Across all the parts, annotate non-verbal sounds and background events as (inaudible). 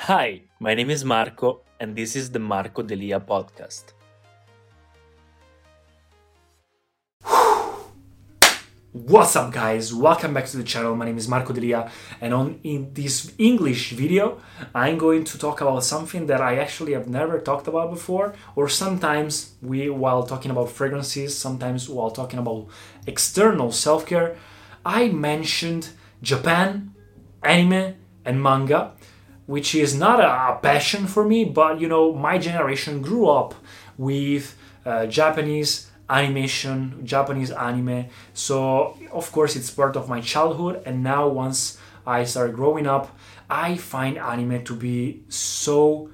Hi, my name is Marco, and this is the Marco Delia podcast. What's up guys? Welcome back to the channel. My name is Marco Delia and on in this English video I'm going to talk about something that I actually have never talked about before or sometimes we while talking about fragrances, sometimes while talking about external self-care, I mentioned Japan, anime and manga, which is not a passion for me, but you know, my generation grew up with uh, Japanese animation, Japanese anime. So, of course, it's part of my childhood. And now, once I started growing up, I find anime to be so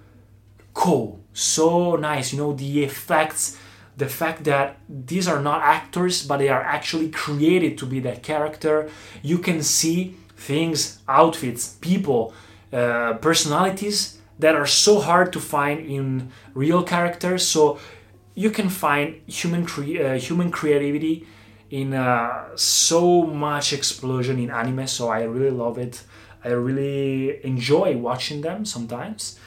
cool, so nice. You know, the effects, the fact that these are not actors, but they are actually created to be that character. You can see things, outfits, people, uh, personalities that are so hard to find in real characters. So, you can find human cre- uh, human creativity in uh, so much explosion in anime. So i really love it. I really enjoy watching them sometimes.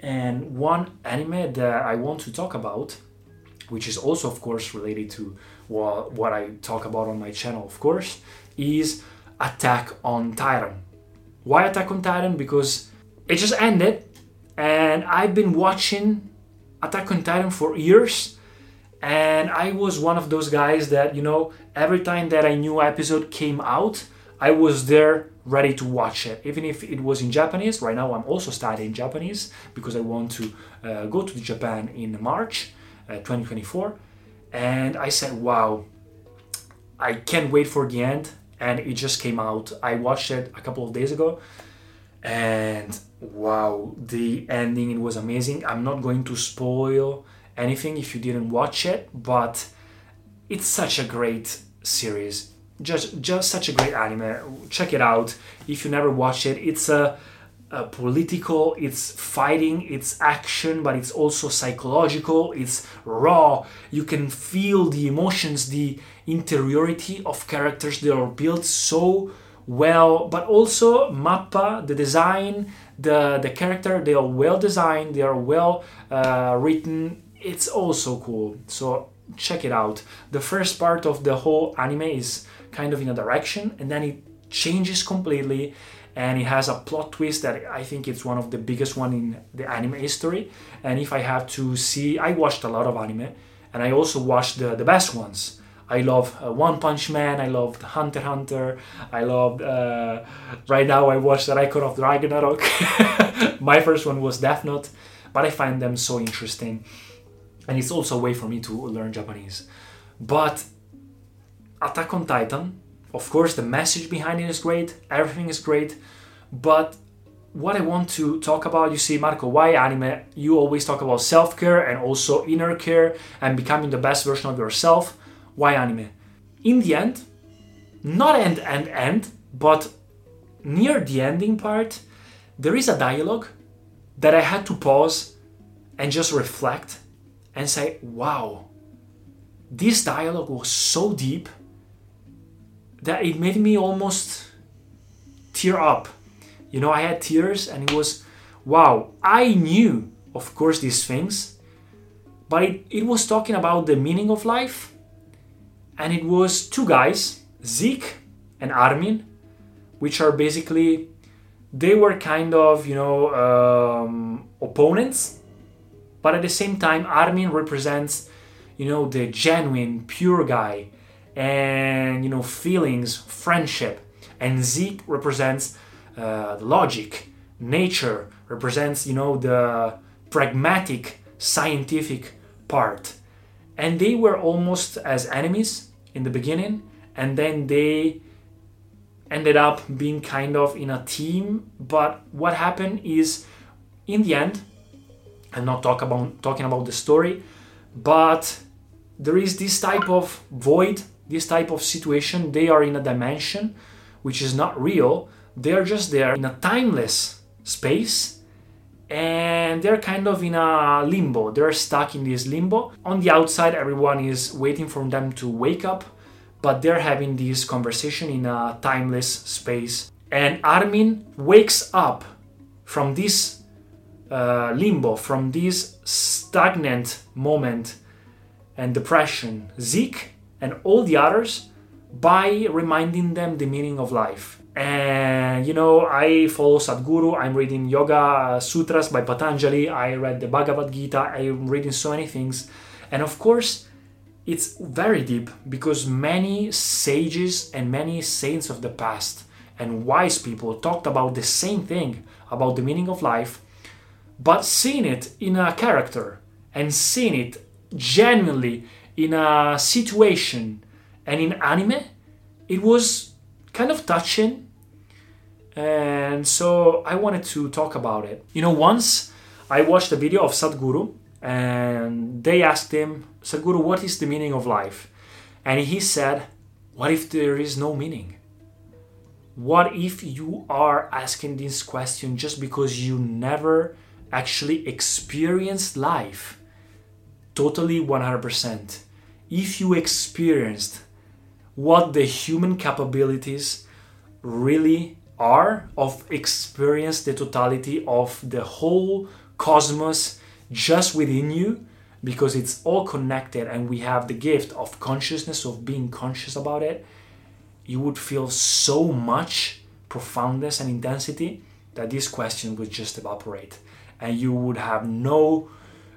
And one anime that i want to talk about which is also of course related to what, what i talk about on my channel of course is attack on titan why attack on titan because it just ended and i've been watching Attack on Titan for years, and I was one of those guys that you know every time that a new episode came out, I was there ready to watch it, even if it was in Japanese. Right now, I'm also studying Japanese because I want to uh, go to Japan in March uh, 2024, and I said, "Wow, I can't wait for the end." And it just came out. I watched it a couple of days ago, and wow the ending it was amazing. I'm not going to spoil anything if you didn't watch it but it's such a great series. Just just such a great anime. Check it out. If you never watched it it's a, a political it's fighting it's action but it's also psychological it's raw. You can feel the emotions the interiority of characters they are built so well but also mappa the design the the character they are well designed they are well uh, written. It's also cool. So check it out. The first part of the whole anime is kind of in a direction and then it changes completely and it has a plot twist that i think it's one of the biggest one in the anime history and if i have to see i watched a lot of anime and i also watched the, the best ones I love uh, One Punch Man. I loved Hunter Hunter. I loved. Uh, right now, I watched the Record of Ragnarok. (laughs) My first one was Death Note, but I find them so interesting, and it's also a way for me to learn Japanese. But Attack on Titan, of course, the message behind it is great. Everything is great, but what I want to talk about, you see, Marco, why anime? You always talk about self care and also inner care and becoming the best version of yourself why anime? In the end, not end, end, end, but near the ending part, there is a dialogue that I had to pause and just reflect and say, wow, this dialogue was so deep that it made me almost tear up. You know, I had tears and it was, wow, I knew, of course, these things, but it, it was talking about the meaning of life and it was two guys, Zeke and Armin, which are basically they were kind of you know um, opponents, but at the same time Armin represents you know the genuine, pure guy, and you know feelings, friendship, and Zeke represents uh, logic, nature, represents you know the pragmatic, scientific part. And they were almost as enemies in the beginning and then they ended up being kind of in a team. But what happened is in the end i'm not talk about talking about the story but there is this type of void this type of situation they are in a dimension which is not real they are just there in a timeless space and they're kind of in a limbo. They're stuck in this limbo. On the outside, everyone is waiting for them to wake up, but they're having this conversation in a timeless space. And Armin wakes up from this uh, limbo, from this stagnant moment and depression, Zeke and all the others by reminding them the meaning of life. And you know, I follow Sadhguru, I'm reading Yoga uh, Sutras by Patanjali, I read the Bhagavad Gita, I'm reading so many things. And of course, it's very deep because many sages and many saints of the past and wise people talked about the same thing about the meaning of life, but seeing it in a character and seeing it genuinely in a situation and in anime, it was kind of touching. And so I wanted to talk about it. You know, once I watched a video of Sadhguru and they asked him, Sadhguru, what is the meaning of life? And he said, What if there is no meaning? What if you are asking this question just because you never actually experienced life totally 100%? If you experienced what the human capabilities really are of experience the totality of the whole cosmos just within you because it's all connected and we have the gift of consciousness of being conscious about it you would feel so much profoundness and intensity that this question would just evaporate. And you would have no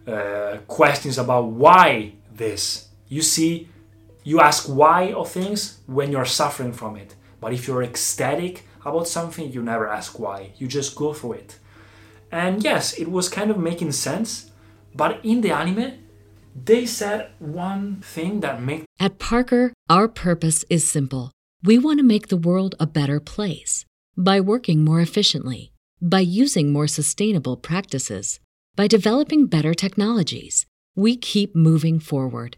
uh, questions about why this you see you ask why of things when you're suffering from it but if you're ecstatic about something you never ask why you just go through it and yes, it was kind of making sense, but in the anime, they said one thing that made At Parker, our purpose is simple. We want to make the world a better place by working more efficiently, by using more sustainable practices, by developing better technologies. We keep moving forward.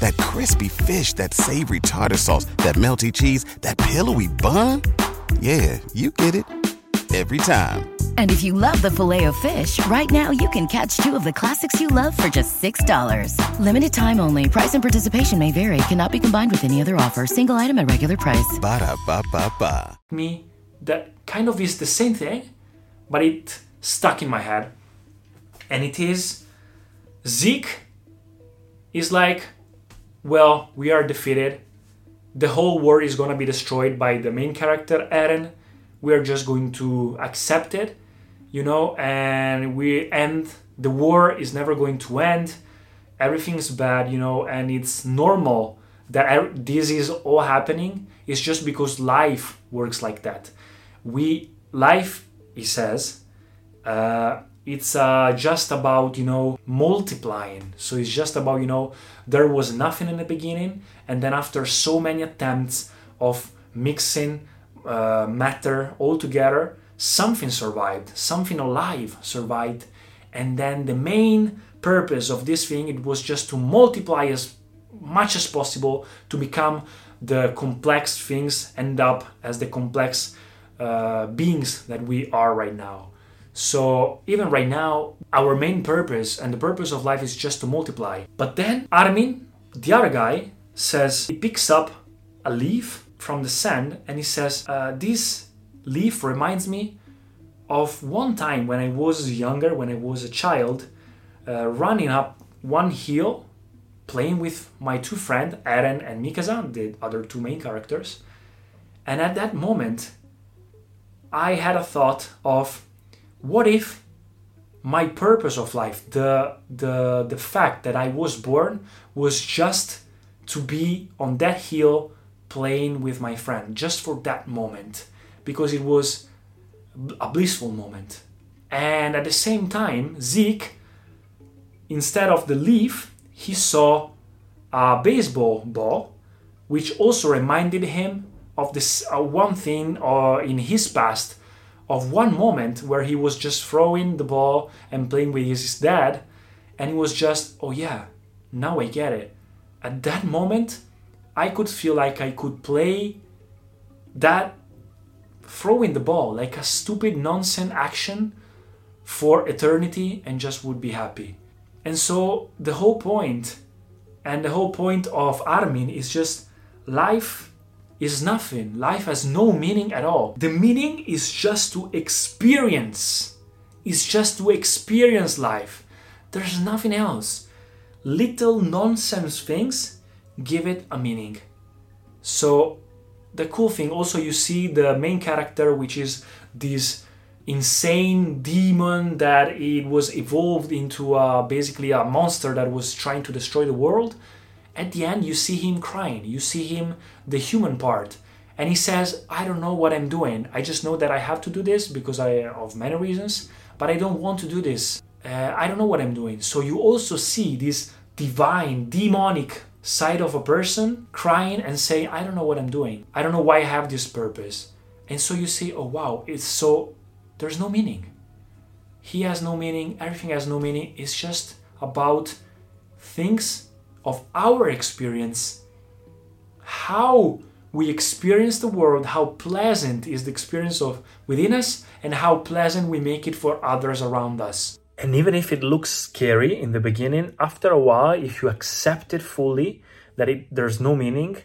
That crispy fish, that savory tartar sauce, that melty cheese, that pillowy bun? Yeah, you get it every time. And if you love the Filet-O-Fish, right now you can catch two of the classics you love for just $6. Limited time only. Price and participation may vary. Cannot be combined with any other offer. Single item at regular price. Ba da ba ba ba. me that kind of is the same thing, but it stuck in my head. And it is Zeke is like, well, we are defeated. The whole world is gonna be destroyed by the main character, Eren. We are just going to accept it, you know, and we end. The war is never going to end. Everything is bad, you know, and it's normal that this is all happening. It's just because life works like that. We life, he says, uh, it's uh, just about you know multiplying. So it's just about you know there was nothing in the beginning and then after so many attempts of mixing uh, matter all together something survived something alive survived. And then the main purpose of this thing it was just to multiply as much as possible to become the complex things end up as the complex uh, beings that we are right now so even right now, our main purpose and the purpose of life is just to multiply. But then Armin, the other guy, says he picks up a leaf from the sand and he says, uh, "This leaf reminds me of one time when I was younger, when I was a child, uh, running up one hill, playing with my two friends, Eren and Mikasa, the other two main characters. And at that moment, I had a thought of what if my purpose of life the the the fact that i was born was just to be on that hill playing with my friend just for that moment? Because it was a blissful moment. And at the same time zeke instead of the leaf he saw a baseball ball which also reminded him of this uh, one thing uh, in his past of one moment where he was just throwing the ball and playing with his dad and it was just oh yeah now I get it. At that moment, I could feel like I could play that throwing the ball like a stupid nonsense action for eternity and just would be happy. And so the whole point and the whole point of Armin is just life is nothing. Life has no meaning at all. The meaning is just to experience. Is just to experience life. There's nothing else. Little nonsense things give it a meaning. So the cool thing also you see the main character which is this insane demon that it was evolved into uh, basically a monster that was trying to destroy the world at the end you see him crying. You see him the human part. And he says i don't know what i'm doing. I just know that i have to do this because i of many reasons but i don't want to do this. Uh, i don't know what i'm doing. So you also see this divine demonic side of a person crying and saying i don't know what i'm doing. I don't know why i have this purpose. And so you see oh wow it's so there's no meaning. He has no meaning. Everything has no meaning. It's just about things of our experience, how we experience the world, how pleasant is the experience of within us, and how pleasant we make it for others around us. And even if it looks scary in the beginning, after a while, if you accept it fully, that it there's no meaning,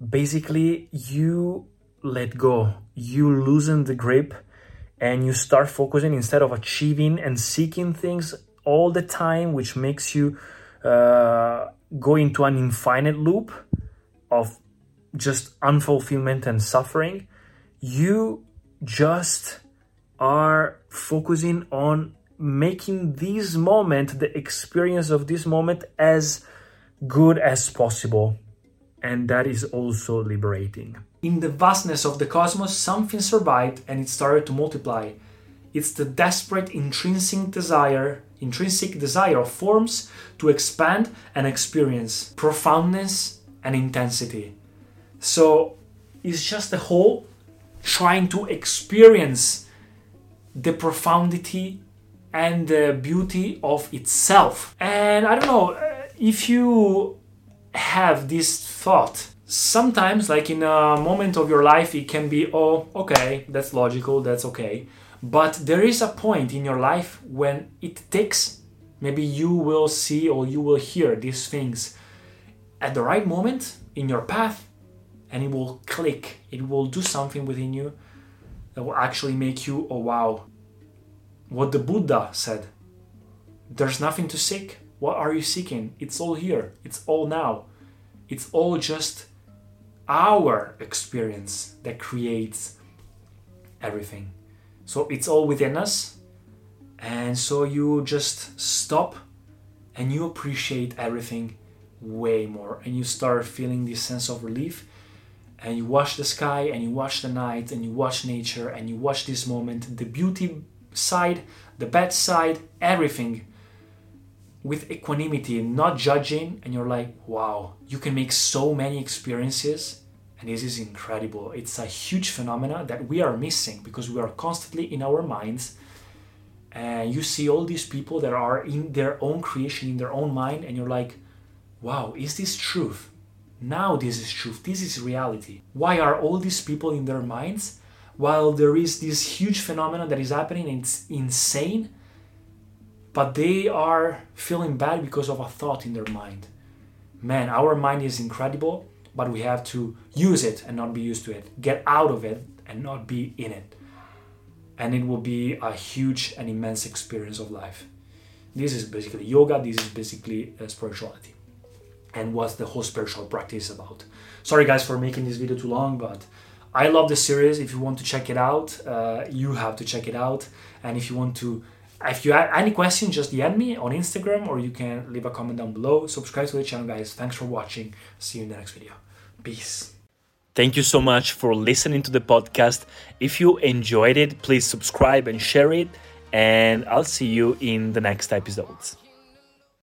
basically you let go. You loosen the grip and you start focusing instead of achieving and seeking things all the time, which makes you uh, go into an infinite loop of just unfulfillment and suffering. You just are focusing on making this moment, the experience of this moment, as good as possible. And that is also liberating. In the vastness of the cosmos, something survived and it started to multiply. It's the desperate intrinsic desire intrinsic desire of forms to expand and experience profoundness and intensity. So it's just the whole trying to experience the profundity and the beauty of itself. And I don't know uh, if you have this thought. Sometimes, like in a moment of your life, it can be, oh, okay, that's logical, that's okay. But there is a point in your life when it takes, maybe you will see or you will hear these things at the right moment in your path, and it will click. It will do something within you that will actually make you, oh wow, what the Buddha said. There's nothing to seek. What are you seeking? It's all here. It's all now. It's all just our experience that creates everything. So it's all within us. And so you just stop and you appreciate everything way more. And you start feeling this sense of relief. And you watch the sky and you watch the night and you watch nature and you watch this moment, the beauty side, the bad side, everything with equanimity, not judging. And you're like, wow, you can make so many experiences and this is incredible. It's a huge phenomena that we are missing because we are constantly in our minds. And you see all these people that are in their own creation, in their own mind, and you're like, wow, is this truth? Now this is truth. This is reality. Why are all these people in their minds while there is this huge phenomenon that is happening? It's insane, but they are feeling bad because of a thought in their mind. Man, our mind is incredible but we have to use it and not be used to it. Get out of it and not be in it. And it will be a huge and immense experience of life. This is basically yoga, this is basically uh, spirituality. And what's the whole spiritual practice about. Sorry, guys, for making this video too long, but I love the series. If you want to check it out, uh, you have to check it out. And if you want to if you have any questions, just DM me on Instagram or you can leave a comment down below. Subscribe to the channel, guys. Thanks for watching. See you in the next video. Peace. Thank you so much for listening to the podcast. If you enjoyed it, please subscribe and share it. And I'll see you in the next episodes.